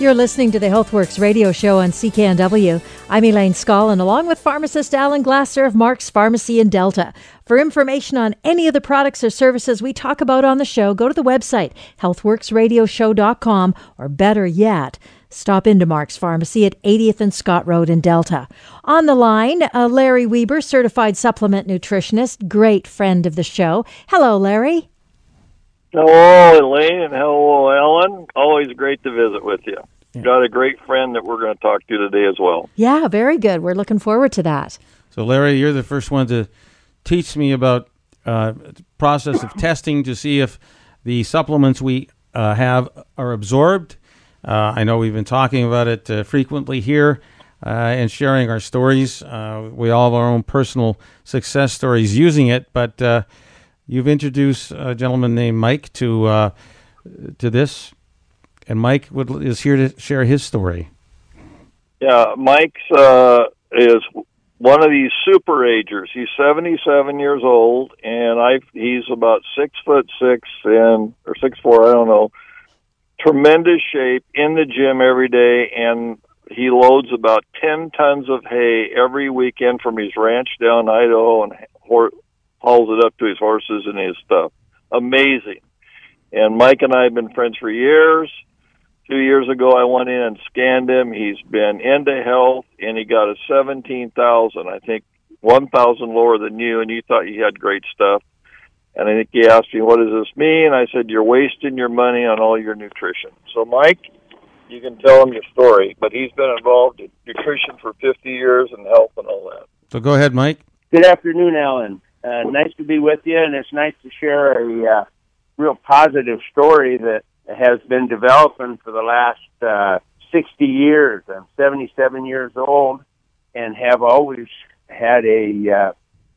You're listening to the Healthworks radio show on CKNW. I'm Elaine Scollin, along with pharmacist Alan Glasser of Mark's Pharmacy in Delta. For information on any of the products or services we talk about on the show, go to the website, healthworksradioshow.com, or better yet, stop into Mark's Pharmacy at 80th and Scott Road in Delta. On the line, uh, Larry Weber, certified supplement nutritionist, great friend of the show. Hello, Larry. Hello, Elaine, and hello, Ellen. Always great to visit with you. Got a great friend that we're going to talk to today as well. Yeah, very good. We're looking forward to that. So, Larry, you're the first one to teach me about uh, process of testing to see if the supplements we uh, have are absorbed. Uh, I know we've been talking about it uh, frequently here uh, and sharing our stories. Uh, we all have our own personal success stories using it, but You've introduced a gentleman named Mike to uh, to this, and Mike would, is here to share his story. Yeah, Mike's uh, is one of these super agers. He's 77 years old, and I he's about six foot six and or six four, I don't know. Tremendous shape in the gym every day, and he loads about 10 tons of hay every weekend from his ranch down Idaho and hauls it up to his horses and his stuff. Amazing. And Mike and I have been friends for years. Two years ago, I went in and scanned him. He's been into health, and he got a seventeen thousand. I think one thousand lower than you, and you thought you had great stuff. And I think he asked me, "What does this mean?" I said, "You're wasting your money on all your nutrition." So, Mike, you can tell him your story, but he's been involved in nutrition for 50 years and health and all that. So, go ahead, Mike. Good afternoon, Alan. Uh, nice to be with you, and it's nice to share a uh, real positive story that has been developing for the last uh, 60 years. I'm 77 years old and have always had a uh,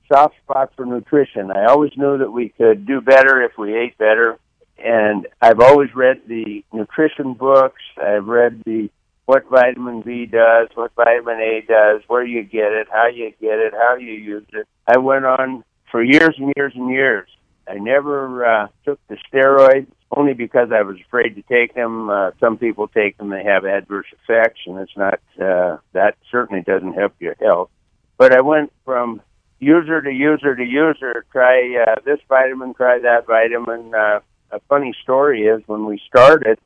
soft spot for nutrition. I always knew that we could do better if we ate better. And I've always read the nutrition books. I've read the what vitamin B does, what vitamin A does, where you get it, how you get it, how you use it. I went on for years and years and years. I never uh, took the steroids only because I was afraid to take them. Uh, some people take them; they have adverse effects, and it's not uh, that certainly doesn't help your health. But I went from user to user to user. Try uh, this vitamin, try that vitamin. Uh, a funny story is when we started,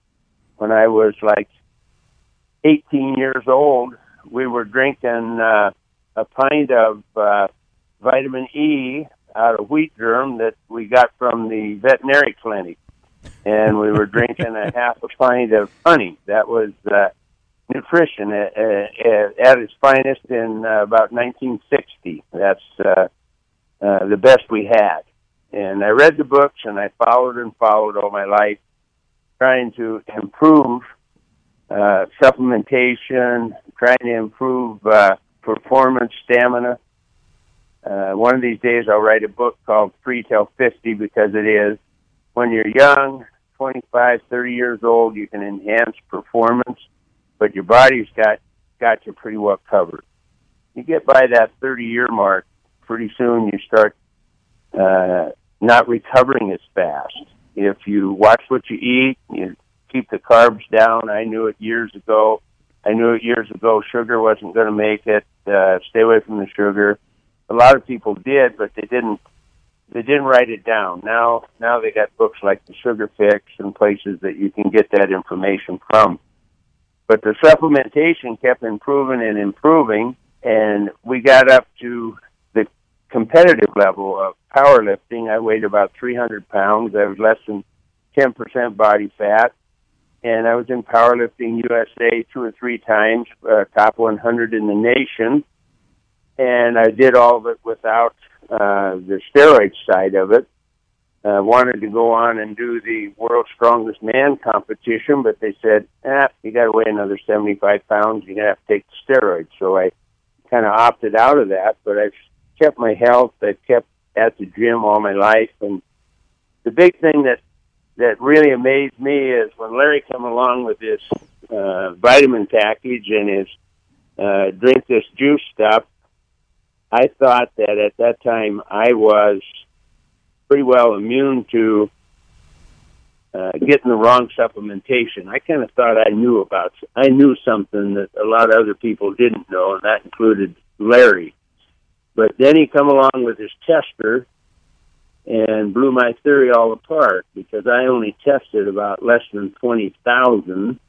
when I was like 18 years old, we were drinking uh, a pint of uh, vitamin E out of wheat germ that we got from the veterinary clinic, and we were drinking a half a pint of honey. That was uh, nutrition at, at, at its finest in uh, about 1960. That's uh, uh, the best we had. And I read the books and I followed and followed all my life, trying to improve uh, supplementation, trying to improve uh, performance, stamina uh, one of these days, I'll write a book called Free Till 50 because it is when you're young, 25, 30 years old, you can enhance performance, but your body's got got you pretty well covered. You get by that 30 year mark, pretty soon you start uh, not recovering as fast. If you watch what you eat, you keep the carbs down. I knew it years ago. I knew it years ago. Sugar wasn't going to make it. Uh, stay away from the sugar a lot of people did, but they didn't they didn't write it down. Now now they got books like the Sugar Fix and places that you can get that information from. But the supplementation kept improving and improving, and we got up to the competitive level of powerlifting. I weighed about 300 pounds. I was less than 10% body fat, and I was in powerlifting USA two or three times, uh, top 100 in the nation, and I did all of it without uh, the steroid side of it. Uh, wanted to go on and do the world's strongest man competition, but they said, "Ah, you got to weigh another 75 pounds. You're gonna have to take the steroids." So I kind of opted out of that, but I've kept my health. I've kept at the gym all my life, and the big thing that that really amazed me is when Larry come along with his uh, vitamin package and his uh, drink this juice stuff. I thought that at that time I was pretty well immune to uh, getting the wrong supplementation. I kind of thought I knew about. I knew something that a lot of other people didn't know, and that included Larry. But then he come along with his tester and blew my theory all apart because I only tested about less than twenty thousand.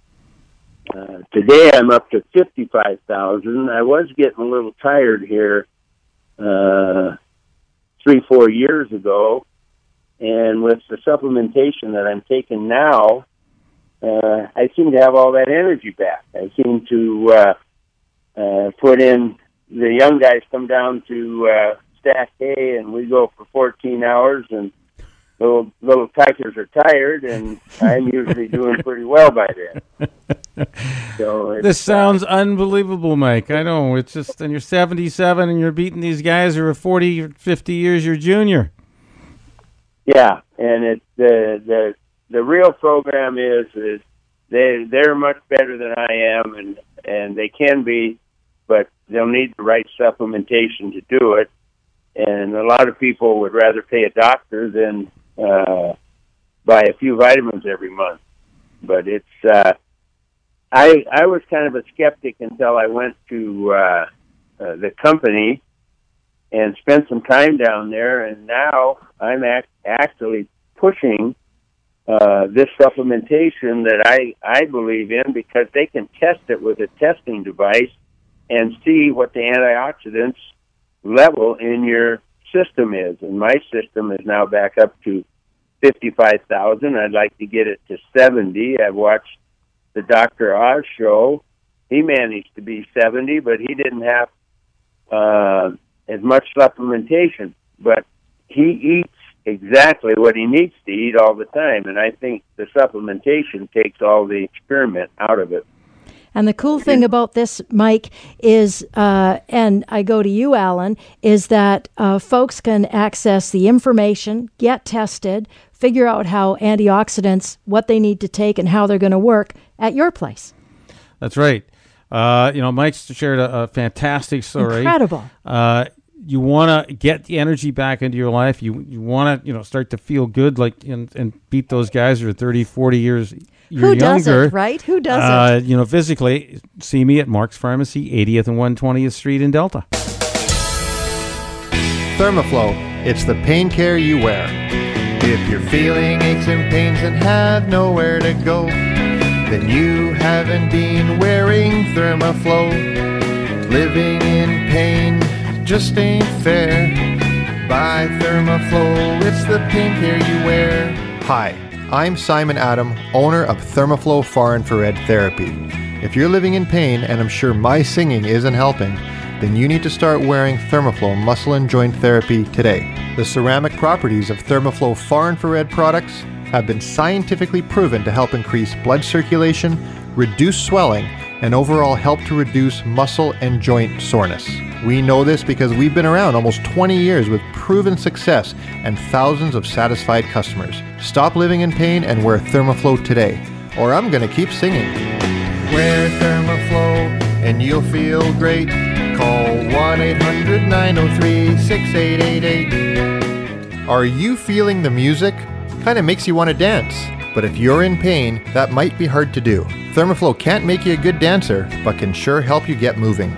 Uh, today I'm up to fifty-five thousand. I was getting a little tired here uh, three, four years ago, and with the supplementation that I'm taking now, uh, I seem to have all that energy back. I seem to uh, uh, put in the young guys come down to uh, stack hay, and we go for 14 hours, and little little kikers are tired, and I'm usually doing pretty well by then. So this sounds uh, unbelievable, Mike. I know it's just, and you're 77, and you're beating these guys who are 40 or 50 years your junior. Yeah, and it the the the real program is is they they're much better than I am, and and they can be, but they'll need the right supplementation to do it. And a lot of people would rather pay a doctor than uh, buy a few vitamins every month. But it's uh, I I was kind of a skeptic until I went to uh, uh, the company and spent some time down there, and now I'm act- actually pushing uh, this supplementation that I I believe in because they can test it with a testing device and see what the antioxidants level in your system is. And my system is now back up to 55,000. I'd like to get it to 70. I've watched the Dr. Oz show. He managed to be 70, but he didn't have uh, as much supplementation. But he eats exactly what he needs to eat all the time. And I think the supplementation takes all the experiment out of it. And the cool thing about this, Mike, is, uh, and I go to you, Alan, is that uh, folks can access the information, get tested, figure out how antioxidants, what they need to take, and how they're going to work at your place. That's right. Uh, you know, Mike's shared a, a fantastic story. Incredible. Uh, you want to get the energy back into your life. You you want to you know start to feel good, like and, and beat those guys who are 30, 40 years you're Who younger, doesn't, right? Who doesn't? Uh, you know, physically, see me at Mark's Pharmacy, 80th and 120th Street in Delta. Thermoflow, it's the pain care you wear. If you're feeling aches and pains and have nowhere to go, then you haven't been wearing Thermoflow. Living in pain just ain't fair. Buy Thermoflow, it's the pain care you wear. Hi. I'm Simon Adam, owner of Thermoflow Far Infrared Therapy. If you're living in pain, and I'm sure my singing isn't helping, then you need to start wearing Thermoflow Muscle and Joint Therapy today. The ceramic properties of Thermoflow Far Infrared products have been scientifically proven to help increase blood circulation, reduce swelling, and overall help to reduce muscle and joint soreness. We know this because we've been around almost 20 years with proven success and thousands of satisfied customers. Stop living in pain and wear Thermoflow today, or I'm going to keep singing. Wear Thermoflow and you'll feel great. Call 1 800 903 6888. Are you feeling the music? Kind of makes you want to dance. But if you're in pain, that might be hard to do. Thermoflow can't make you a good dancer, but can sure help you get moving.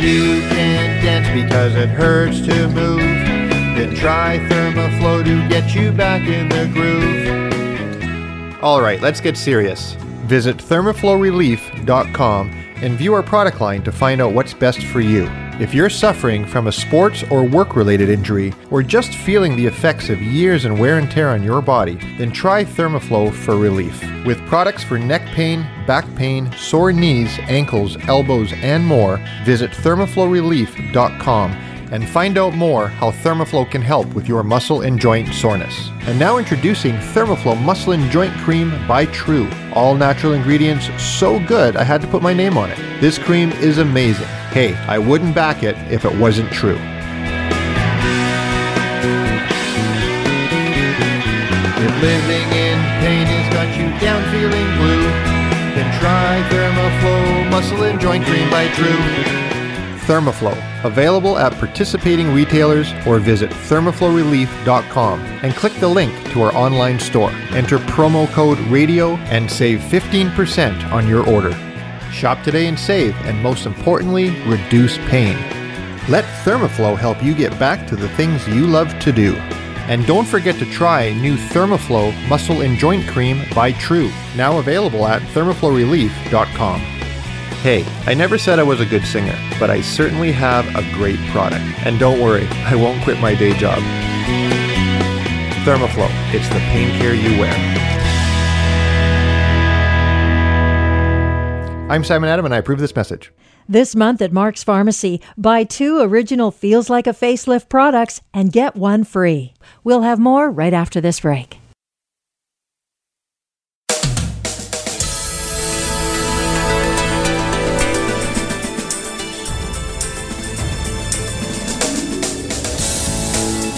You can't dance because it hurts to move, then try Thermoflow to get you back in the groove. All right, let's get serious. Visit thermoflowrelief.com and view our product line to find out what's best for you. If you're suffering from a sports or work related injury, or just feeling the effects of years and wear and tear on your body, then try Thermoflow for relief. With products for neck pain, back pain, sore knees, ankles, elbows, and more, visit thermoflowrelief.com and find out more how Thermoflow can help with your muscle and joint soreness. And now introducing Thermoflow Muscle and Joint Cream by True. All natural ingredients, so good I had to put my name on it. This cream is amazing. Hey, I wouldn't back it if it wasn't true. If living in pain has got you down feeling blue, then try Thermoflow Muscle and Joint Cream by True. Thermoflow, available at participating retailers or visit thermoflowrelief.com and click the link to our online store. Enter promo code RADIO and save 15% on your order. Shop today and save, and most importantly, reduce pain. Let Thermoflow help you get back to the things you love to do. And don't forget to try new Thermoflow Muscle and Joint Cream by True, now available at thermoflowrelief.com. Hey, I never said I was a good singer, but I certainly have a great product. And don't worry, I won't quit my day job. Thermoflow, it's the pain care you wear. I'm Simon Adam, and I approve this message. This month at Mark's Pharmacy, buy two original Feels Like a Facelift products and get one free. We'll have more right after this break.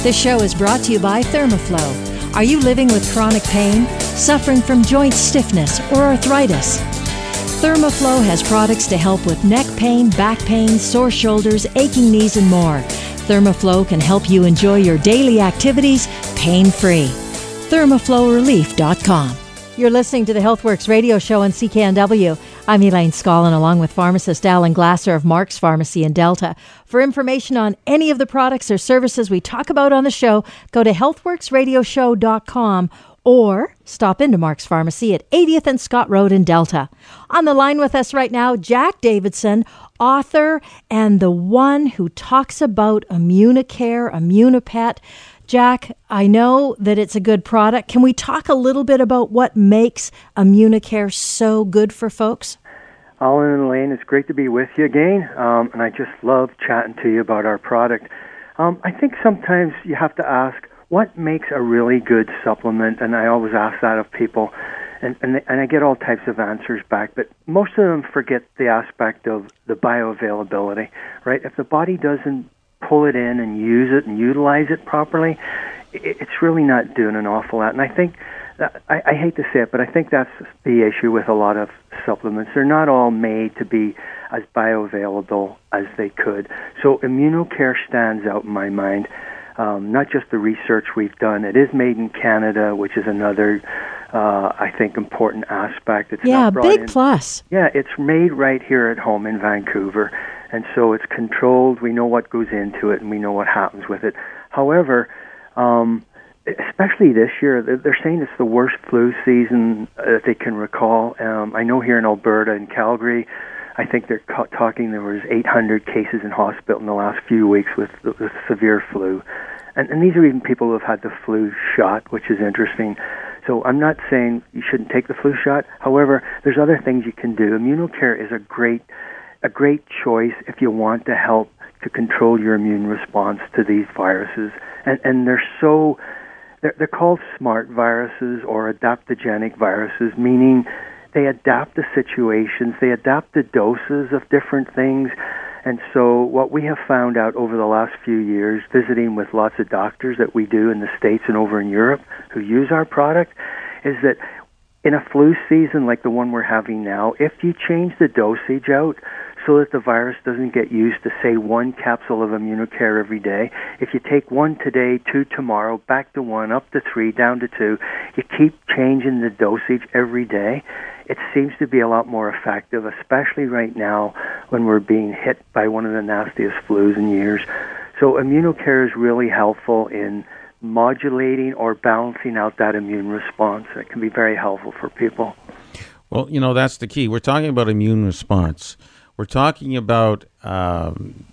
This show is brought to you by Thermoflow. Are you living with chronic pain, suffering from joint stiffness, or arthritis? Thermoflow has products to help with neck pain, back pain, sore shoulders, aching knees, and more. Thermoflow can help you enjoy your daily activities pain free. ThermoflowRelief.com. You're listening to the HealthWorks radio show on CKNW. I'm Elaine Scollin, along with pharmacist Alan Glasser of Mark's Pharmacy in Delta. For information on any of the products or services we talk about on the show, go to healthworksradioshow.com or stop into Mark's Pharmacy at 80th and Scott Road in Delta. On the line with us right now, Jack Davidson, author and the one who talks about Immunicare, Immunipet. Jack, I know that it's a good product. Can we talk a little bit about what makes Immunicare so good for folks? Alan and Elaine, it's great to be with you again, um, and I just love chatting to you about our product. Um, I think sometimes you have to ask what makes a really good supplement, and I always ask that of people, and, and, and I get all types of answers back, but most of them forget the aspect of the bioavailability, right? If the body doesn't pull it in and use it and utilize it properly, it's really not doing an awful lot. And I think, I, I hate to say it, but I think that's the issue with a lot of supplements. They're not all made to be as bioavailable as they could. So Immunocare stands out in my mind. Um, not just the research we've done. It is made in Canada, which is another, uh, I think, important aspect. It's yeah, big in, plus. Yeah, it's made right here at home in Vancouver and so it's controlled. We know what goes into it, and we know what happens with it. However, um, especially this year, they're saying it's the worst flu season that they can recall. Um, I know here in Alberta and Calgary, I think they're talking there was 800 cases in hospital in the last few weeks with, with severe flu, and, and these are even people who have had the flu shot, which is interesting. So I'm not saying you shouldn't take the flu shot. However, there's other things you can do. Immunocare is a great a great choice if you want to help to control your immune response to these viruses. And, and they're so, they're, they're called smart viruses or adaptogenic viruses, meaning they adapt to situations, they adapt to doses of different things. And so, what we have found out over the last few years, visiting with lots of doctors that we do in the States and over in Europe who use our product, is that in a flu season like the one we're having now, if you change the dosage out so that the virus doesn't get used to, say, one capsule of Immunocare every day. If you take one today, two tomorrow, back to one, up to three, down to two, you keep changing the dosage every day. It seems to be a lot more effective, especially right now when we're being hit by one of the nastiest flus in years. So Immunocare is really helpful in modulating or balancing out that immune response. It can be very helpful for people. Well, you know, that's the key. We're talking about immune response. We're talking about um,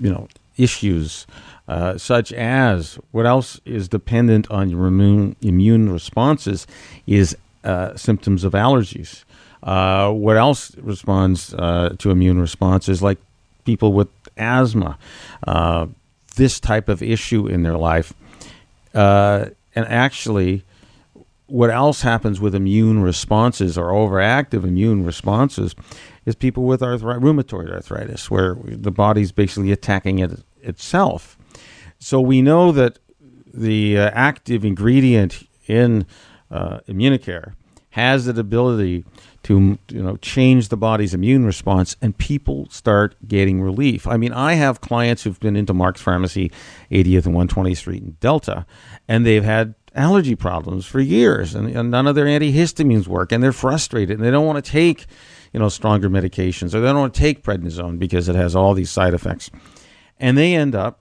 you know issues uh, such as what else is dependent on your immune, immune responses is uh, symptoms of allergies. Uh, what else responds uh, to immune responses like people with asthma, uh, this type of issue in their life. Uh, and actually, what else happens with immune responses or overactive immune responses is people with arthri- rheumatoid arthritis, where the body's basically attacking it itself. So we know that the uh, active ingredient in uh, Immunicare has the ability to you know change the body's immune response and people start getting relief. I mean, I have clients who've been into Mark's Pharmacy 80th and 120th Street in Delta and they've had allergy problems for years and, and none of their antihistamines work and they're frustrated and they don't want to take you know stronger medications or they don't want to take prednisone because it has all these side effects. And they end up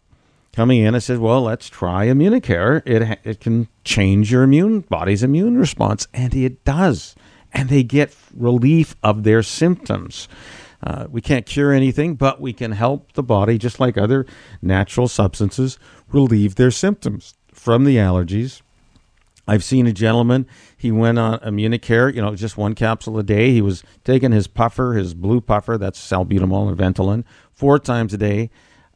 coming in and says, "Well, let's try Immunicare. It it can change your immune body's immune response, and it does, and they get relief of their symptoms." Uh, we can't cure anything, but we can help the body, just like other natural substances, relieve their symptoms from the allergies. I've seen a gentleman, he went on Immunicare, you know, just one capsule a day. He was taking his puffer, his blue puffer, that's salbutamol or Ventolin, four times a day.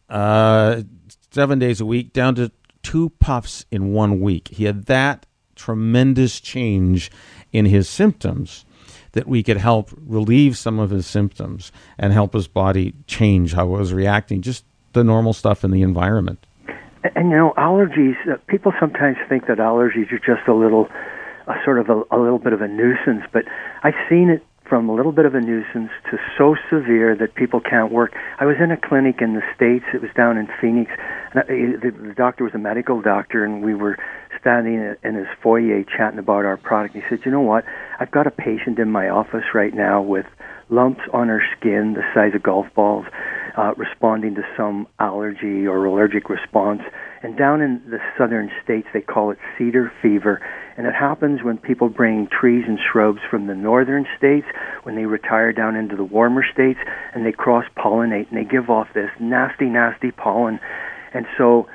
Uh, seven days a week down to two puffs in one week. He had that tremendous change in his symptoms that we could help relieve some of his symptoms and help his body change how it was reacting, just the normal stuff in the environment. And, you know, allergies, uh, people sometimes think that allergies are just a little, a sort of a, a little bit of a nuisance, but I've seen it from a little bit of a nuisance to so severe that people can't work. I was in a clinic in the States, it was down in Phoenix. And I, the, the doctor was a medical doctor, and we were standing in his foyer chatting about our product. He said, You know what? I've got a patient in my office right now with lumps on her skin the size of golf balls, uh, responding to some allergy or allergic response. And down in the southern states, they call it cedar fever. And it happens when people bring trees and shrubs from the northern states, when they retire down into the warmer states, and they cross pollinate and they give off this nasty, nasty pollen. And so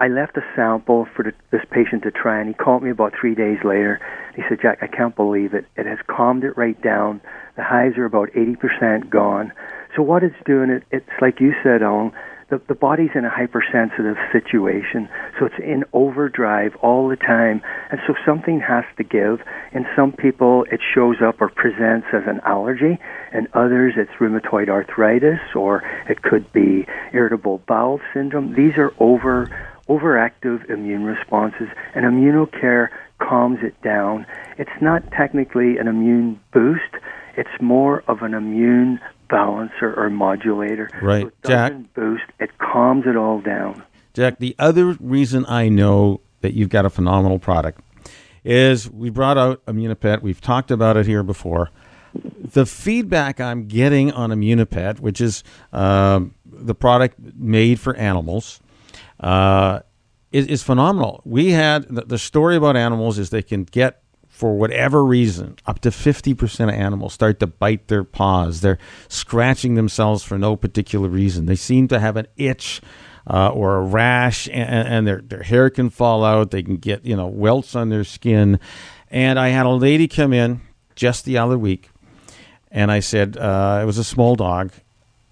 I left a sample for this patient to try, and he called me about three days later. He said, Jack, I can't believe it. It has calmed it right down. The hives are about 80% gone. So what it's doing, it, it's like you said, Alan, the, the body's in a hypersensitive situation, so it's in overdrive all the time, and so something has to give. In some people, it shows up or presents as an allergy, and others, it's rheumatoid arthritis, or it could be irritable bowel syndrome. These are over overactive immune responses, and immunocare calms it down. It's not technically an immune boost. It's more of an immune balancer or modulator. Right, so it Jack. boost; it calms it all down. Jack, the other reason I know that you've got a phenomenal product is we brought out Immunipet. We've talked about it here before. The feedback I'm getting on Immunipet, which is uh, the product made for animals, uh, is, is phenomenal. We had the, the story about animals is they can get for whatever reason, up to 50% of animals start to bite their paws. They're scratching themselves for no particular reason. They seem to have an itch uh, or a rash, and, and, their, their hair can fall out. They can get, you know, welts on their skin. And I had a lady come in just the other week, and I said, uh, it was a small dog.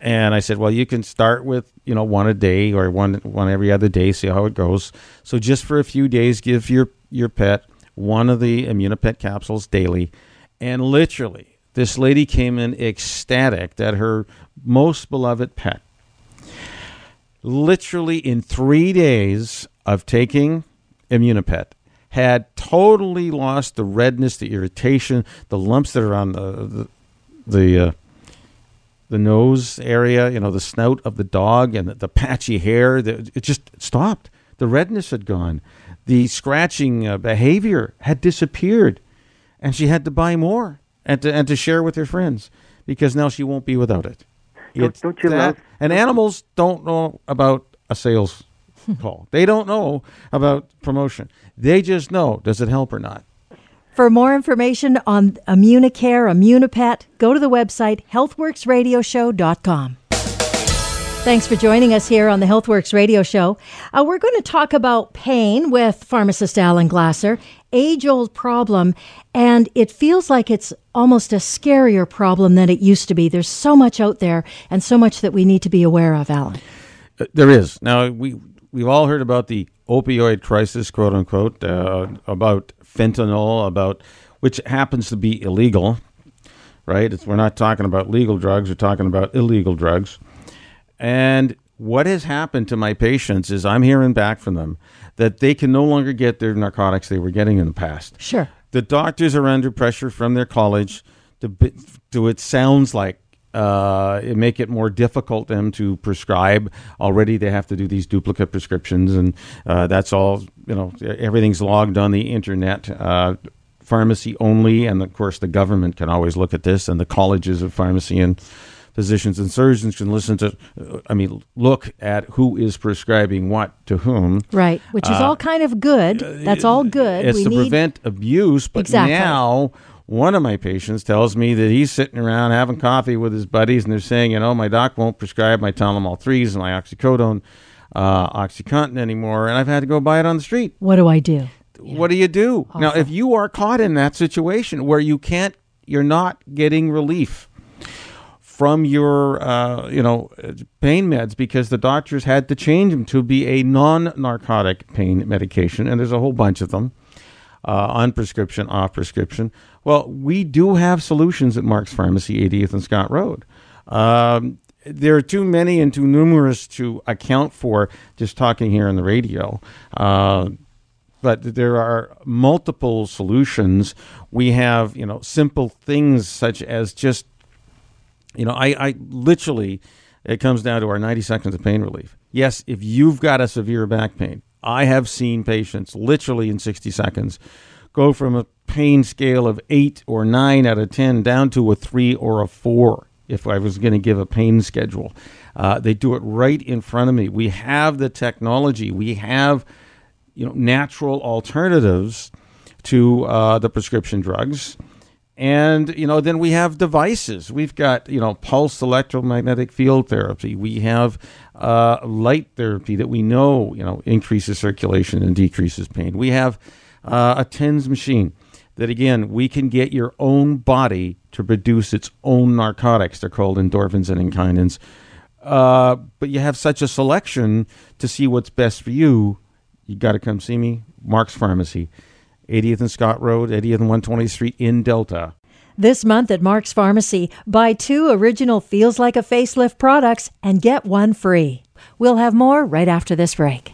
And I said, well, you can start with, you know, one a day or one, one every other day, see how it goes. So just for a few days, give your, your pet – one of the Immunipet capsules daily. And literally, this lady came in ecstatic that her most beloved pet, literally in three days of taking Immunipet, had totally lost the redness, the irritation, the lumps that are on the the the, uh, the nose area, you know, the snout of the dog, and the, the patchy hair. The, it just stopped. The redness had gone the scratching uh, behavior had disappeared, and she had to buy more and to and to share with her friends because now she won't be without it. Don't, don't you that, love? And animals don't know about a sales call. They don't know about promotion. They just know does it help or not. For more information on Immunicare, Immunipet, go to the website healthworksradioshow.com. Thanks for joining us here on the HealthWorks radio show. Uh, we're going to talk about pain with pharmacist Alan Glasser, age old problem, and it feels like it's almost a scarier problem than it used to be. There's so much out there and so much that we need to be aware of, Alan. Uh, there is. Now, we, we've all heard about the opioid crisis, quote unquote, uh, about fentanyl, about which happens to be illegal, right? It's, we're not talking about legal drugs, we're talking about illegal drugs. And what has happened to my patients is I'm hearing back from them that they can no longer get their narcotics they were getting in the past. Sure. The doctors are under pressure from their college to do it sounds like uh, it make it more difficult them to prescribe. Already, they have to do these duplicate prescriptions, and uh, that's all. You know, everything's logged on the internet. Uh, pharmacy only, and of course, the government can always look at this, and the colleges of pharmacy and physicians and surgeons can listen to, I mean, look at who is prescribing what to whom. Right, which is uh, all kind of good. That's all good. It's we to need... prevent abuse, but exactly. now one of my patients tells me that he's sitting around having coffee with his buddies, and they're saying, you know, my doc won't prescribe my Tylenol threes and my oxycodone, uh, OxyContin anymore, and I've had to go buy it on the street. What do I do? What do you do Awful. now? If you are caught in that situation where you can't, you're not getting relief from your uh, you know pain meds because the doctors had to change them to be a non-narcotic pain medication, and there's a whole bunch of them uh, on prescription, off prescription. Well, we do have solutions at Mark's Pharmacy, 80th and Scott Road. Um, there are too many and too numerous to account for just talking here on the radio. Uh, but there are multiple solutions. We have, you know, simple things such as just you know, I, I literally, it comes down to our 90 seconds of pain relief. Yes, if you've got a severe back pain, I have seen patients literally in 60 seconds go from a pain scale of eight or nine out of 10 down to a three or a four if I was going to give a pain schedule. Uh, they do it right in front of me. We have the technology, we have you know natural alternatives to uh, the prescription drugs and, you know, then we have devices. We've got, you know, pulse electromagnetic field therapy. We have uh, light therapy that we know, you know, increases circulation and decreases pain. We have uh, a TENS machine that, again, we can get your own body to produce its own narcotics. They're called endorphins and enkephalins. Uh, but you have such a selection to see what's best for you. You got to come see me, Mark's Pharmacy. 80th and Scott Road, 80th and 120th Street in Delta. This month at Mark's Pharmacy, buy two original Feels Like a Facelift products and get one free. We'll have more right after this break.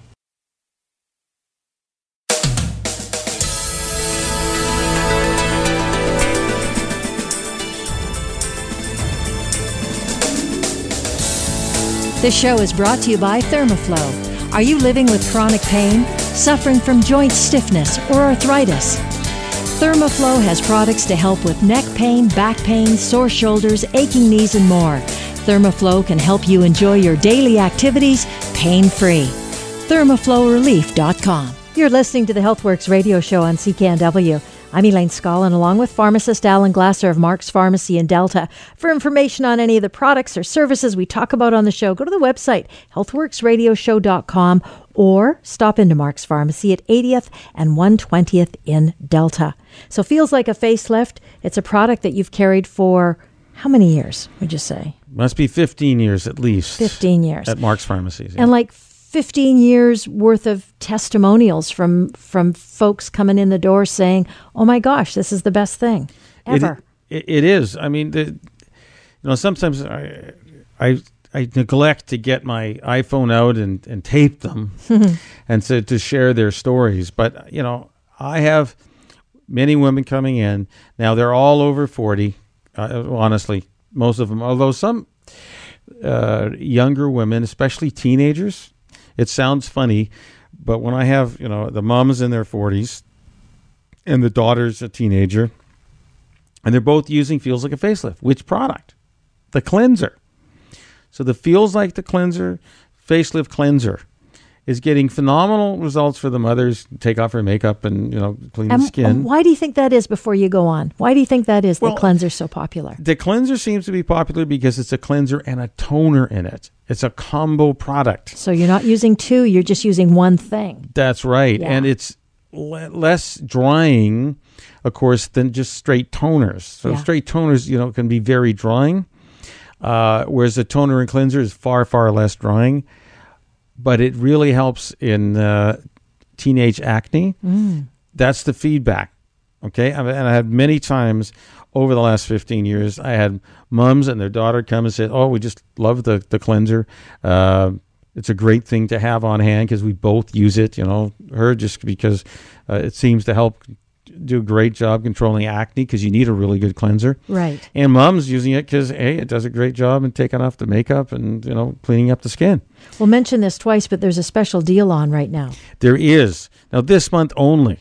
This show is brought to you by Thermoflow. Are you living with chronic pain? Suffering from joint stiffness or arthritis. Thermoflow has products to help with neck pain, back pain, sore shoulders, aching knees, and more. Thermoflow can help you enjoy your daily activities pain free. ThermoflowRelief.com. You're listening to the HealthWorks radio show on CKNW. I'm Elaine Scollin, along with pharmacist Alan Glasser of Mark's Pharmacy in Delta. For information on any of the products or services we talk about on the show, go to the website, healthworksradioshow.com, or stop into Mark's Pharmacy at 80th and 120th in Delta. So, feels like a facelift. It's a product that you've carried for how many years, would you say? Must be 15 years at least. 15 years. At Mark's Pharmacies. Yeah. And like 15 years worth of testimonials from from folks coming in the door saying, "Oh my gosh, this is the best thing ever." it, it, it is. I mean, the, you know, sometimes I, I I neglect to get my iPhone out and, and tape them and to, to share their stories. But, you know, I have many women coming in. Now, they're all over 40, uh, honestly, most of them, although some uh, younger women, especially teenagers, it sounds funny, but when I have, you know, the mom's in their 40s and the daughter's a teenager, and they're both using Feels Like a Facelift. Which product? The cleanser. So the Feels Like the Cleanser Facelift Cleanser is getting phenomenal results for the mothers. Take off her makeup and you know clean the skin. Why do you think that is? Before you go on, why do you think that is? Well, the cleanser so popular. The cleanser seems to be popular because it's a cleanser and a toner in it. It's a combo product. So you're not using two, you're just using one thing. That's right. Yeah. And it's le- less drying, of course, than just straight toners. So Yeah. straight toners, you know, can be very drying, uh, whereas the toner and cleanser is far, far less drying. But it really helps in uh, teenage acne. That's the feedback. Okay. And I had many times over the last 15 years, I had mums and their daughter come and say, Oh, we just love the, the cleanser. Uh, it's a great thing to have on hand because we both use it. You know, her just because uh, it seems to help do a great job controlling acne because you need a really good cleanser. Right. And mom's using it because hey, it does a great job in taking off the makeup and you know cleaning up the skin. We'll mention this twice, but there's a special deal on right now. There is now this month only.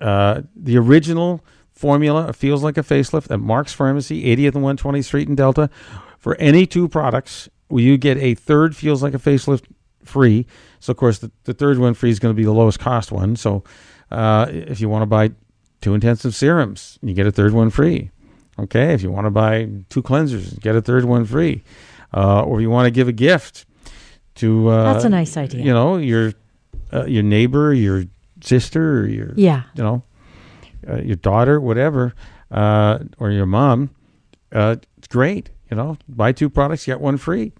Uh, the original formula feels like a facelift at Mark's Pharmacy, 80th and 120th Street in Delta. For any two products, will you get a third feels like a facelift free? So of course the, the third one free is going to be the lowest cost one. So uh, if you want to buy two intensive serums, you get a third one free. Okay, if you want to buy two cleansers, get a third one free. Uh, or you want to give a gift to uh, That's a nice idea. You know your uh, your neighbor, your sister, or your Yeah. you know uh, your daughter, whatever, uh, or your mom. Uh, it's great. You know, buy two products, get one free.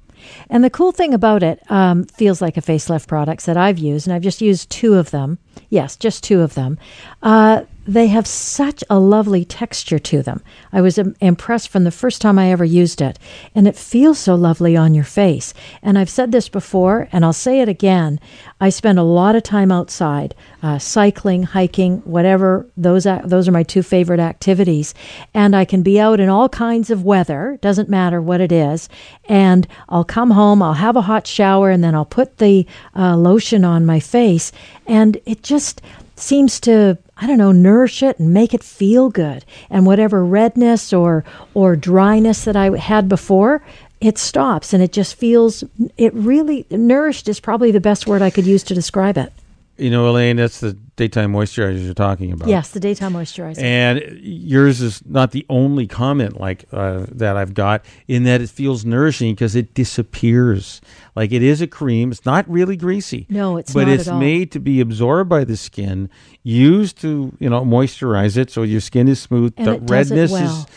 And the cool thing about it um, feels like a facelift products that I've used, and I've just used two of them. Yes, just two of them. Uh, they have such a lovely texture to them. I was impressed from the first time I ever used it, and it feels so lovely on your face. And I've said this before, and I'll say it again. I spend a lot of time outside, uh, cycling, hiking, whatever. Those those are my two favorite activities, and I can be out in all kinds of weather. Doesn't matter what it is, and I'll come home. I'll have a hot shower, and then I'll put the uh, lotion on my face, and it just seems to I don't know nourish it and make it feel good. And whatever redness or or dryness that I had before, it stops and it just feels it really nourished is probably the best word I could use to describe it. You know, Elaine, that's the daytime moisturizer you're talking about. Yes, the daytime moisturizer. And yours is not the only comment like uh, that I've got in that it feels nourishing because it disappears. Like it is a cream. It's not really greasy. No, it's but not it's at all. made to be absorbed by the skin, used to you know moisturize it so your skin is smooth. And the it does it redness well.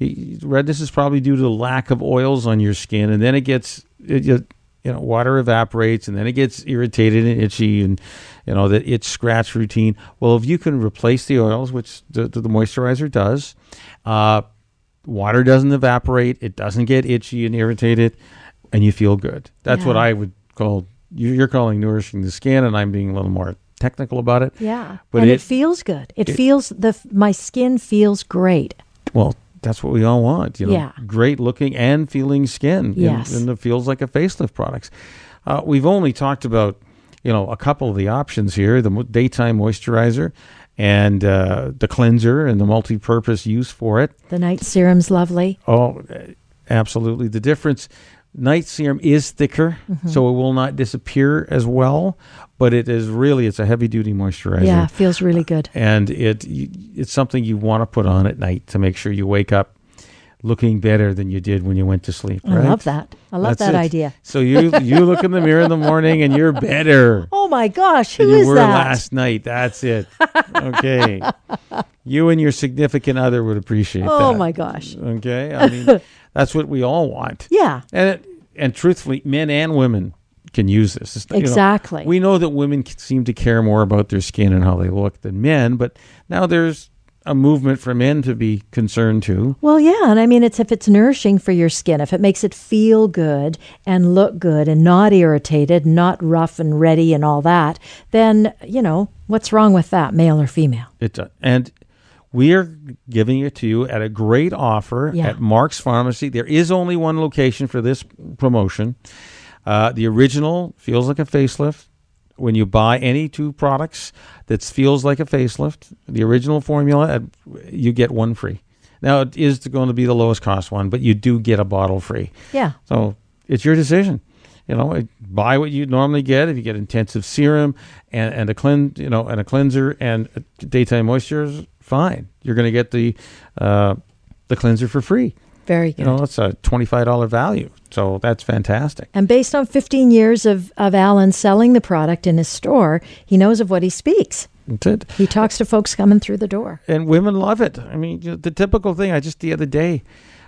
is redness is probably due to the lack of oils on your skin, and then it gets it, you know water evaporates, and then it gets irritated and itchy, and you know that itch scratch routine. Well, if you can replace the oils, which the, the, moisturizer does, uh, water doesn't evaporate, it doesn't get itchy and irritated, and you feel good. That's what I would call you- you're calling nourishing the skin, and I'm being a little more technical about it. yeah, but and it, it- feels good. It, it- feels the my skin feels great. Well, that's what we all want, you know, Yeah. great looking and feeling skin. Yes. It feels like a facelift products. Uh, we've only talked about, you know, a couple of the options here: the daytime moisturizer and uh, the cleanser and the multi-purpose use for it. The night serum's lovely. Oh, absolutely. The difference, night serum is thicker, Mm-hmm. so it will not disappear as well, but it is really it's a heavy-duty moisturizer Yeah, feels really good. and it it's something you want to put on at night to make sure you wake up looking better than you did when you went to sleep. I love that. I love That's that it. idea. So you you look in the mirror in the morning and you're better Oh my gosh, who you is were that? last night. That's it. Okay. you and your significant other would appreciate that. Oh my gosh. Okay. I mean, that's what we all want. Yeah. And it, and truthfully, men and women can use this. It's, you know, Exactly. we know that women seem to care more about their skin and how they look than men, but now there's a movement for men to be concerned too. Well, yeah, and I mean, it's if it's nourishing for your skin, if it makes it feel good and look good and not irritated, not rough and ready and all that, then you know what's wrong with that, male or female? It uh, and we are giving it to you at a great offer Yeah. at Mark's Pharmacy. There is only one location for this promotion. Uh, the original feels like a facelift. When you buy any two products that feels like a facelift, the original formula, uh, you get one free. Now it is going to be the lowest cost one, but you do get a bottle free. Yeah, So it's your decision. You know, uh, buy what you normally get. If you get intensive serum and, and a clean, you know, and a cleanser and a daytime moisturizer, fine. You're going to get the uh, the cleanser for free. Very good. You know, it's a twenty-five dollar value, so that's fantastic. And based on 15 years of, of Alan selling the product in his store, he knows of what he speaks. It. He talks to folks coming through the door. and women love it. I mean, you know, the typical thing. I just the other day,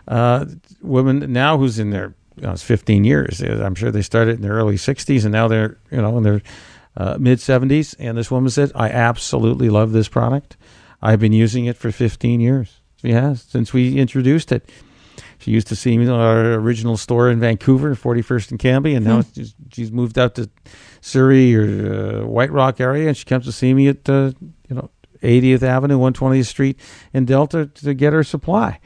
uh, women now who's in their you know, it's 15 years. I'm sure they started in their early 60s, and now they're you know in their uh, mid 70s. And this woman said, "I absolutely love this product. I've been using it for 15 years. She has since we introduced it." She used to see me in our original store in Vancouver, 41st and Cambie, and now she's, she's moved out to Surrey or uh, White Rock area, and she comes to see me at uh, you know 80th Avenue, 120th Street in Delta to get her supply,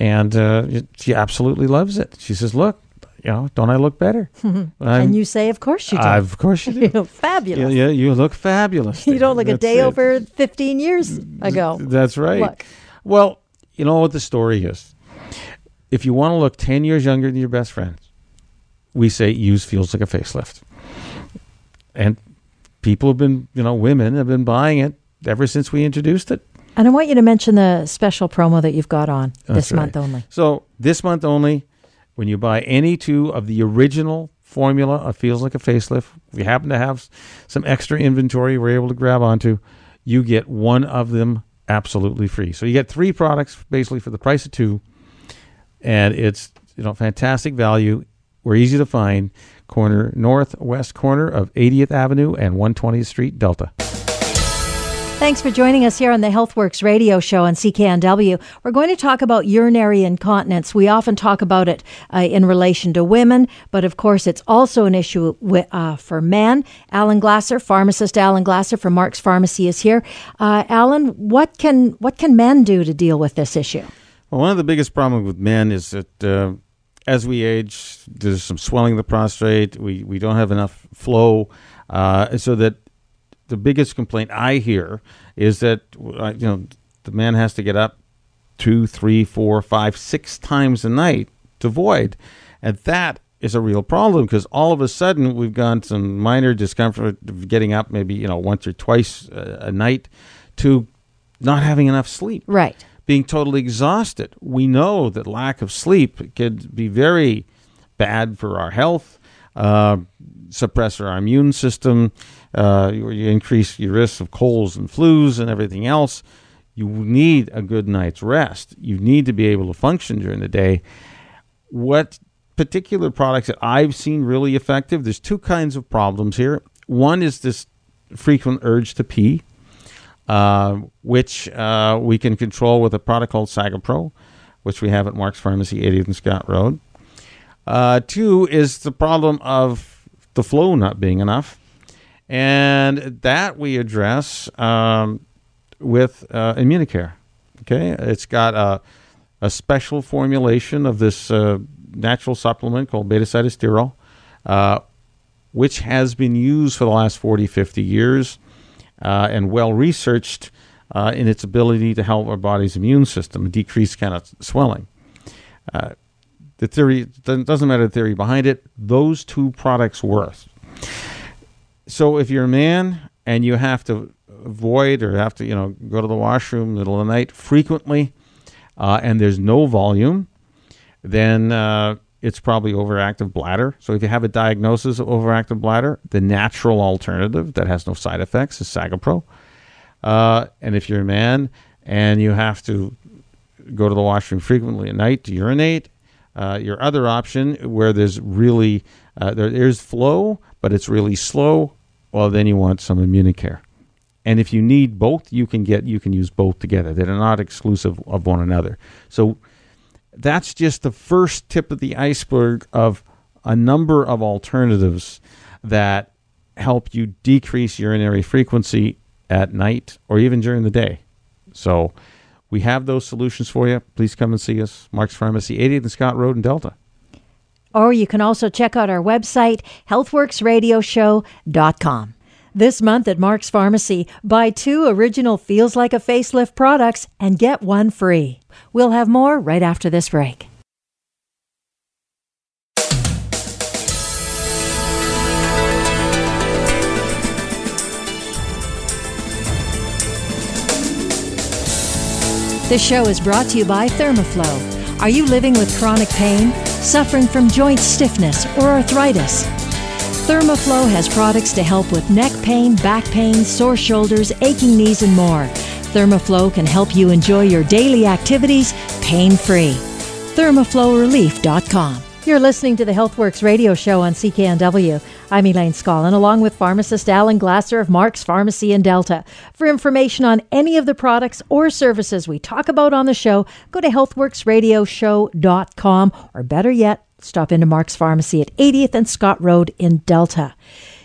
and uh, she absolutely loves it. She says, "Look, you know, don't I look better?" And you say, of course you do. of course you do. you look fabulous. Yeah, yeah, you look fabulous. You don't look a day it. over 15 years ago. That's right. Look. Well, you know what the story is. If you want to look 10 years younger than your best friends, we say use feels like a facelift. And people have been, you know, women have been buying it ever since we introduced it. And I want you to mention the special promo that you've got on That's this right. month only. So this month only, when you buy any two of the original formula of Feels Like a Facelift, we happen to have some extra inventory we're able to grab onto, you get one of them absolutely free. So you get three products basically for the price of two, and it's you know fantastic value. We're easy to find. Corner northwest corner of 80th Avenue and 120th Street, Delta. Thanks for joining us here on the HealthWorks radio show on CKNW. We're going to talk about urinary incontinence. We often talk about it uh, in relation to women, but of course, it's also an issue wi- uh, for men. Alan Glasser, pharmacist Alan Glasser from Mark's Pharmacy, is here. Uh, Alan, what can what can men do to deal with this issue? Well, one of the biggest problems with men is that uh, as we age, there's some swelling of the prostate. We we don't have enough flow, uh, so that the biggest complaint I hear is that uh, you know the man has to get up two, three, four, five, six times a night to void, and that is a real problem because all of a sudden we've got some minor discomfort of getting up maybe you know once or twice a, a night to not having enough sleep Right. being totally exhausted. We know that lack of sleep could be very bad for our health, uh, suppress our immune system, uh, you, you increase your risk of colds and flus and everything else. You need a good night's rest. You need to be able to function during the day. What particular products that I've seen really effective? There's two kinds of problems here. One is this frequent urge to pee uh, which uh, we can control with a product called Sagapro, which we have at Mark's Pharmacy, 80th and Scott Road. Uh, two is the problem of the flow not being enough, and that we address um, with uh, Immunicare. Okay, it's got a, a special formulation of this uh, natural supplement called beta-sitosterol, uh, which has been used for the last 40, 50 years uh, and well researched uh, in its ability to help our body's immune system decrease kind of swelling. Uh, the theory doesn't matter the theory behind it; those two products work. So if you're a man and you have to avoid or have to you know go to the washroom in the middle of the night frequently, uh, and there's no volume, then uh, it's probably overactive bladder. So if you have a diagnosis of overactive bladder, the natural alternative that has no side effects is Sagapro. Uh, and if you're a man and you have to go to the washroom frequently at night to urinate, uh, your other option where there's really uh, there, there's flow, but it's really slow. Well, then you want some Immunicare. And if you need both, you can get you can use both together. They're not exclusive of one another. So that's just the first tip of the iceberg of a number of alternatives that help you decrease urinary frequency at night or even during the day. So we have those solutions for you. Please come and see us. Mark's Pharmacy, 80th and Scott Road in Delta. Or you can also check out our website, healthworksradioshow.com. This month at Mark's Pharmacy, buy two original Feels Like a Facelift products and get one free. We'll have more right after this break. This show is brought to you by Thermoflow. Are you living with chronic pain, suffering from joint stiffness or arthritis? Thermoflow has products to help with neck pain, back pain, sore shoulders, aching knees, and more. Thermoflow can help you enjoy your daily activities pain free. ThermoflowRelief.com. You're listening to the HealthWorks radio show on CKNW. I'm Elaine Scollin, along with pharmacist Alan Glasser of Mark's Pharmacy in Delta. For information on any of the products or services we talk about on the show, go to healthworksradioshow.com or better yet, stop into Mark's Pharmacy at 80th and Scott Road in Delta.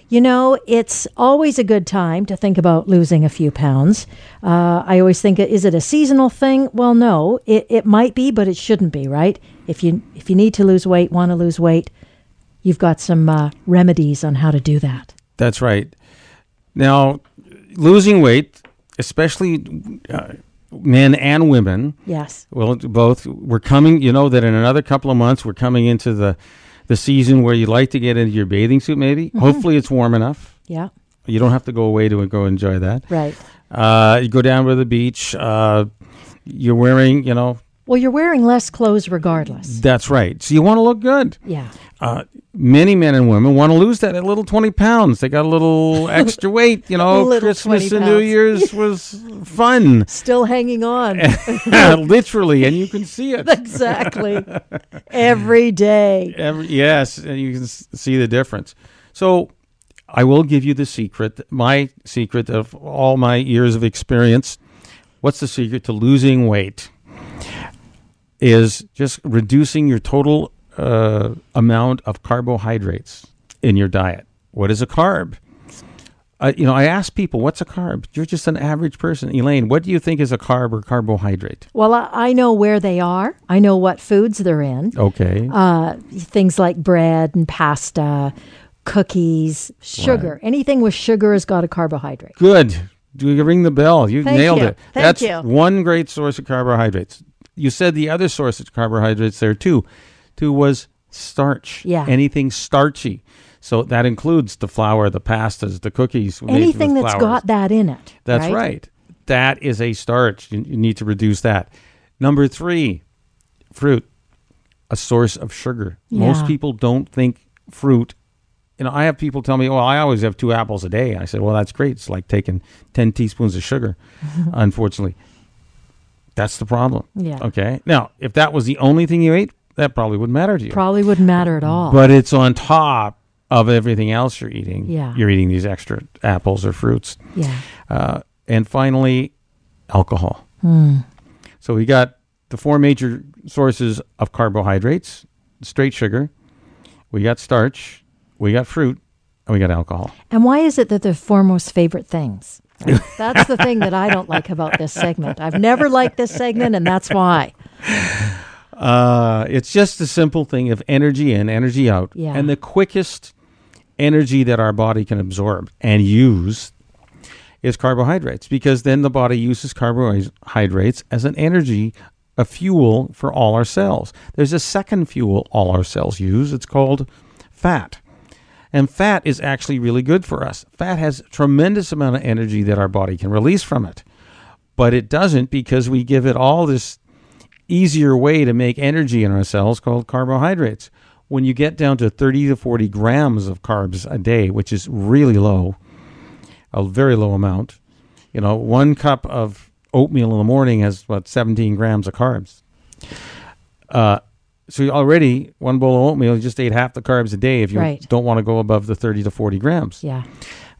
You know, it's always a good time to think about losing a few pounds. Uh, I always think, is it a seasonal thing? Well, no, it, it might be, but it shouldn't be, right? If you if you need to lose weight, want to lose weight, you've got some uh, remedies on how to do that. That's right. Now, losing weight, especially uh, men and women. Yes. Well, both. We're coming. You know that in another couple of months, we're coming into the the season where you like to get into your bathing suit. Maybe. Mm-hmm. Hopefully, it's warm enough. Yeah. You don't have to go away to go enjoy that. Right. Uh, you go down to the beach. Uh, you're wearing, you know. Well, you're wearing less clothes regardless. That's right. So you want to look good. Yeah. Uh, many men and women want to lose that little 20 pounds. They got a little extra weight. You know, Christmas and New Year's was fun. Still hanging on. Literally, and you can see it. exactly. Every day. Every, yes, and you can see the difference. So I will give you the secret, my secret of all my years of experience. What's the secret to losing weight? Is just reducing your total uh, amount of carbohydrates in your diet. What is a carb? Uh, you know, I ask people, what's a carb? You're just an average person. Elaine, what do you think is a carb or carbohydrate? Well, I, I know where they are. I know what foods they're in. Okay. Uh, things like bread and pasta, cookies, sugar. Right. Anything with sugar has got a carbohydrate. Good. Do you ring the bell? You Thank nailed you. it. Thank That's you. one great source of carbohydrates. You said the other source of carbohydrates there too. too was starch. Yeah. Anything starchy. So that includes the flour, the pastas, the cookies. Anything that's got that in it. That's right. right. That is a starch. You, you need to reduce that. Number three, fruit, a source of sugar. Yeah. Most people don't think fruit. You know, I have people tell me, "Well, I always have two apples a day." I said, "Well, that's great. It's like taking ten teaspoons of sugar." Unfortunately, that's the problem. Yeah. Okay. Now, if that was the only thing you ate, that probably wouldn't matter to you. Probably wouldn't matter at all. But it's on top of everything else you're eating. Yeah. You're eating these extra apples or fruits. yeah. Uh, and finally, alcohol. Hmm. So we got the four major sources of carbohydrates straight sugar, we got starch, we got fruit, and we got alcohol. And why is it that they're four most favorite things? That's the thing that I don't like about this segment. I've never liked this segment, and that's why. Uh, it's just a simple thing of energy in, energy out. Yeah. And the quickest energy that our body can absorb and use is carbohydrates because then the body uses carbohydrates as an energy, a fuel for all our cells. There's a second fuel all our cells use. It's called fat. And fat is actually really good for us. Fat has a tremendous amount of energy that our body can release from it. But it doesn't because we give it all this easier way to make energy in our cells called carbohydrates. When you get down to 30 to 40 grams of carbs a day, which is really low, a very low amount, you know, one cup of oatmeal in the morning has what 17 grams of carbs. Uh, so already one bowl of oatmeal, you just ate half the carbs a day if you Right. don't want to go above the 30 to 40 grams. Yeah.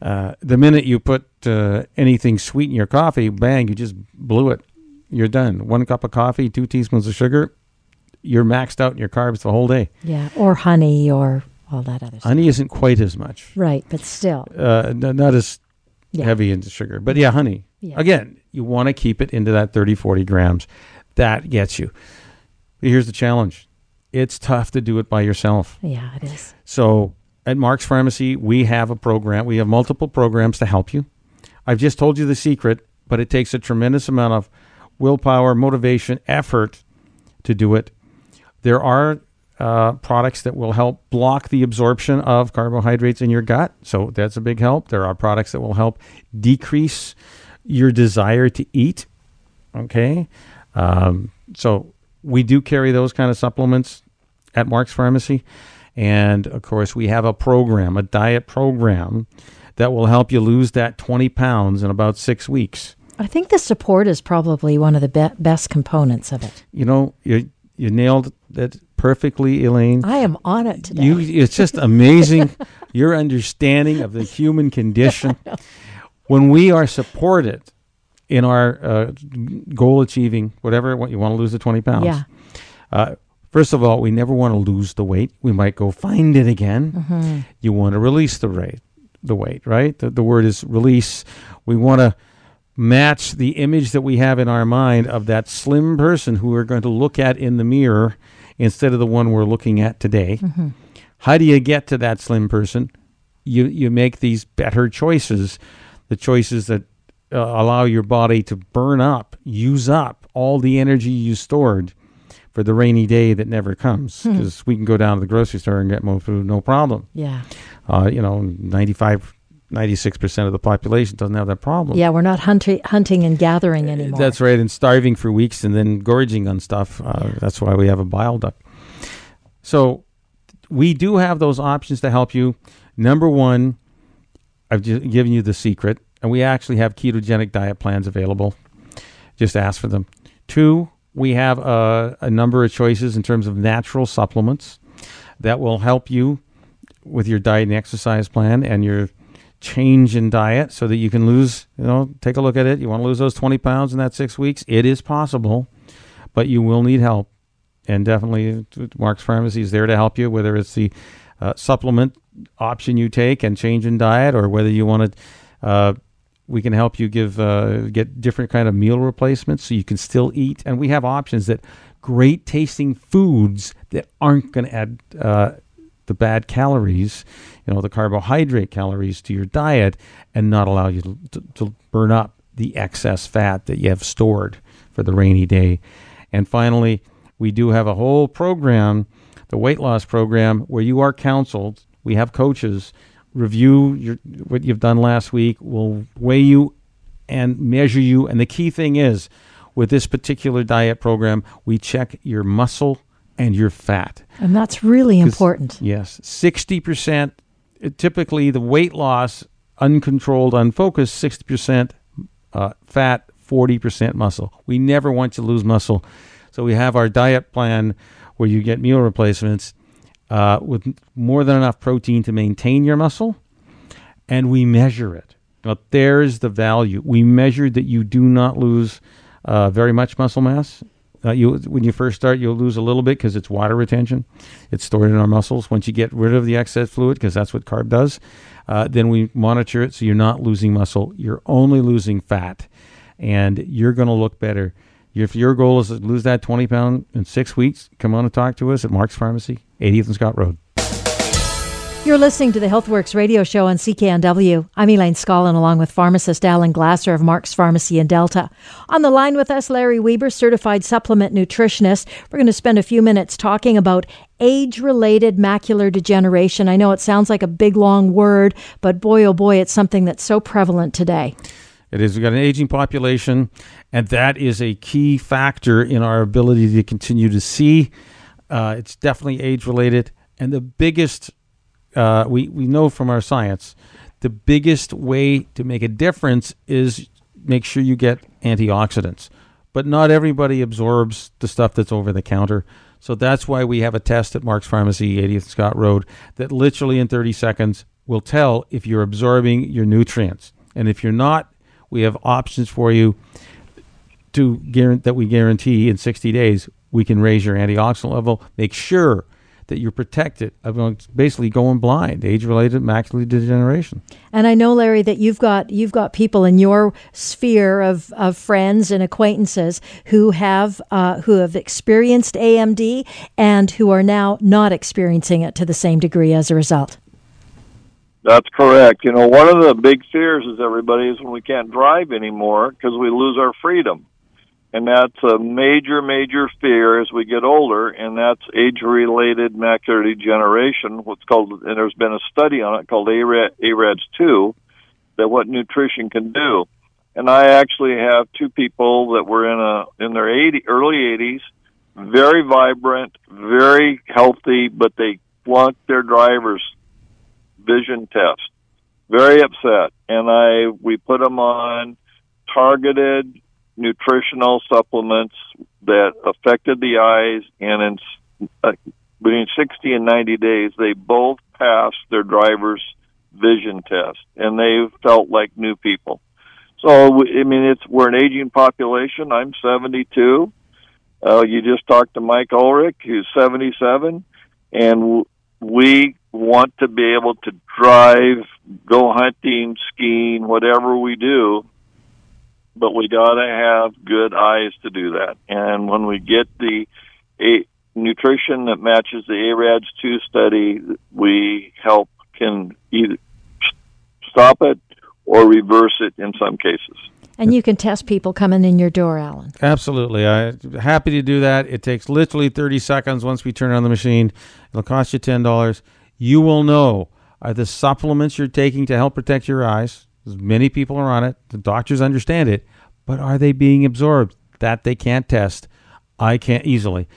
Uh, the minute you put uh, anything sweet in your coffee, bang, you just blew it. You're done. One cup of coffee, two teaspoons of sugar, you're maxed out in your carbs the whole day. Yeah. Or honey or all that other stuff. Honey isn't quite as much, Right. But still. uh, n- not as Yeah. heavy into sugar. But yeah, honey. Yeah. Again, you want to keep it into that 30, 40 grams. That gets you. Here's the challenge it's tough to do it by yourself. Yeah, it is. So at Mark's Pharmacy, we have a program. We have multiple programs to help you. I've just told you the secret, but it takes a tremendous amount of willpower, motivation, effort to do it. There are uh, products that will help block the absorption of carbohydrates in your gut. So that's a big help. There are products that will help decrease your desire to eat. Okay. Um, so we do carry those kind of supplements at Mark's Pharmacy. And of course, we have a program, a diet program that will help you lose that 20 pounds in about six weeks. I think the support is probably one of the be- best components of it. You know, you, you nailed that perfectly, Elaine. I am on it today. You, it's just amazing your understanding of the human condition. When we are supported in our uh, goal achieving, whatever what you want to lose the 20 pounds. Yeah. Uh, First of all, we never want to lose the weight. We might go find it again. Mm-hmm. You want to release the rate, the weight, right? The, the word is release. We want to match the image that we have in our mind of that slim person who we're going to look at in the mirror instead of the one we're looking at today. Mm-hmm. How do you get to that slim person? You you make these better choices, the choices that uh, allow your body to burn up, use up all the energy you stored for the rainy day that never comes because we can go down to the grocery store and get more food no problem. yeah. Uh, you know, 95, 96% of the population doesn't have that problem. Yeah, we're not hunting, hunting and gathering anymore. That's right, and starving for weeks and then gorging on stuff. Uh, That's why we have a bile duct. So we do have those options to help you. Number one, I've just given you the secret, and we actually have ketogenic diet plans available. Just ask for them. Two, we have a, a number of choices in terms of natural supplements that will help you with your diet and exercise plan and your change in diet so that you can lose, you know, take a look at it. You want to lose those 20 pounds in that six weeks? It is possible, but you will need help. And definitely, Mark's Pharmacy is there to help you, whether it's the uh, supplement option you take and change in diet, or whether you want to, uh, we can help you give uh, get different kind of meal replacements so you can still eat. And we have options that great tasting foods that aren't going to add uh, the bad calories, you know, the carbohydrate calories to your diet, and not allow you to, to, to burn up the excess fat that you have stored for the rainy day. And finally, we do have a whole program, the weight loss program, where you are counseled. We have coaches review your, what you've done last week. We'll weigh you and measure you. And the key thing is, with this particular diet program, we check your muscle and your fat. and that's really important. Yes, sixty percent. Typically, the weight loss, uncontrolled, unfocused, sixty percent uh, fat, forty percent muscle. We never want you to lose muscle, so we have our diet plan where you get meal replacements uh, with more than enough protein to maintain your muscle, and we measure it. Now, there's the value. We measured that you do not lose uh, very much muscle mass. Uh, you when you first start, you'll lose a little bit because it's water retention. It's stored in our muscles. Once you get rid of the excess fluid, because that's what carb does, uh, then we monitor it so you're not losing muscle. You're only losing fat, and you're going to look better. If your goal is to lose that 20 pound in six weeks, come on and talk to us at Mark's Pharmacy, 80th and Scott Road. You're listening to the HealthWorks radio show on CKNW. I'm Elaine Scollin, along with pharmacist Alan Glasser of Mark's Pharmacy in Delta. On the line with us, Larry Weber, certified supplement nutritionist. We're going to spend a few minutes talking about age related macular degeneration. I know it sounds like a big, long word, but boy, oh boy, it's something that's so prevalent today. It is. We've got an aging population, and that is a key factor in our ability to continue to see. Uh, it's definitely age related. And the biggest, uh, we, we know from our science, the biggest way to make a difference is make sure you get antioxidants. But not everybody absorbs the stuff that's over the counter. So that's why we have a test at Mark's Pharmacy, 80th Scott Road, that literally in 30 seconds will tell if you're absorbing your nutrients. And if you're not, we have options for you to guarantee that we guarantee in 60 days we can raise your antioxidant level, make sure that you're protected of going- basically going blind, age-related macular degeneration. And I know, Larry, that you've got you've got people in your sphere of, of friends and acquaintances who have uh, who have experienced AMD and who are now not experiencing it to the same degree as a result. That's correct. You know, one of the big fears is everybody is when we can't drive anymore because we lose our freedom. And that's a major, major fear as we get older, and that's age-related macular degeneration. What's called, and there's been a study on it called ARED, AREDS two, that what nutrition can do. And I actually have two people that were in a in their 80, early 80s, very vibrant, very healthy, but they flunked their driver's vision test. Very upset, and I we put them on targeted nutritional supplements that affected the eyes, and in uh, between 60 and 90 days, they both passed their driver's vision test, and they felt like new people. So, I mean, it's we're an aging population. I'm 72. Uh, you just talked to Mike Ulrich, who's 77, and we want to be able to drive, go hunting, skiing, whatever we do, but we got to have good eyes to do that. And when we get the a, nutrition that matches the AREDS 2 study, we help can either stop it or reverse it in some cases. And you can test people coming in your door, Alan. Absolutely. I'm happy to do that. It takes literally 30 seconds once we turn on the machine. It'll cost you $10. You will know are the supplements you're taking to help protect your eyes. Many people are on it. The doctors understand it. But are they being absorbed? That they can't test. I can't easily.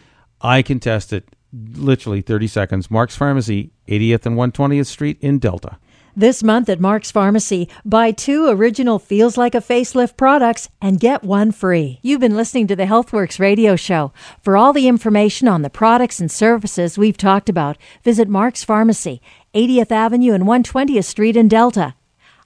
I can test it literally 30 seconds. Mark's Pharmacy, 80th and 120th Street in Delta. This month at Mark's Pharmacy, buy two original Feels Like a Facelift products and get one free. You've been listening to the HealthWorks radio show. For all the information on the products and services we've talked about, visit Mark's Pharmacy, 80th Avenue and 120th Street in Delta.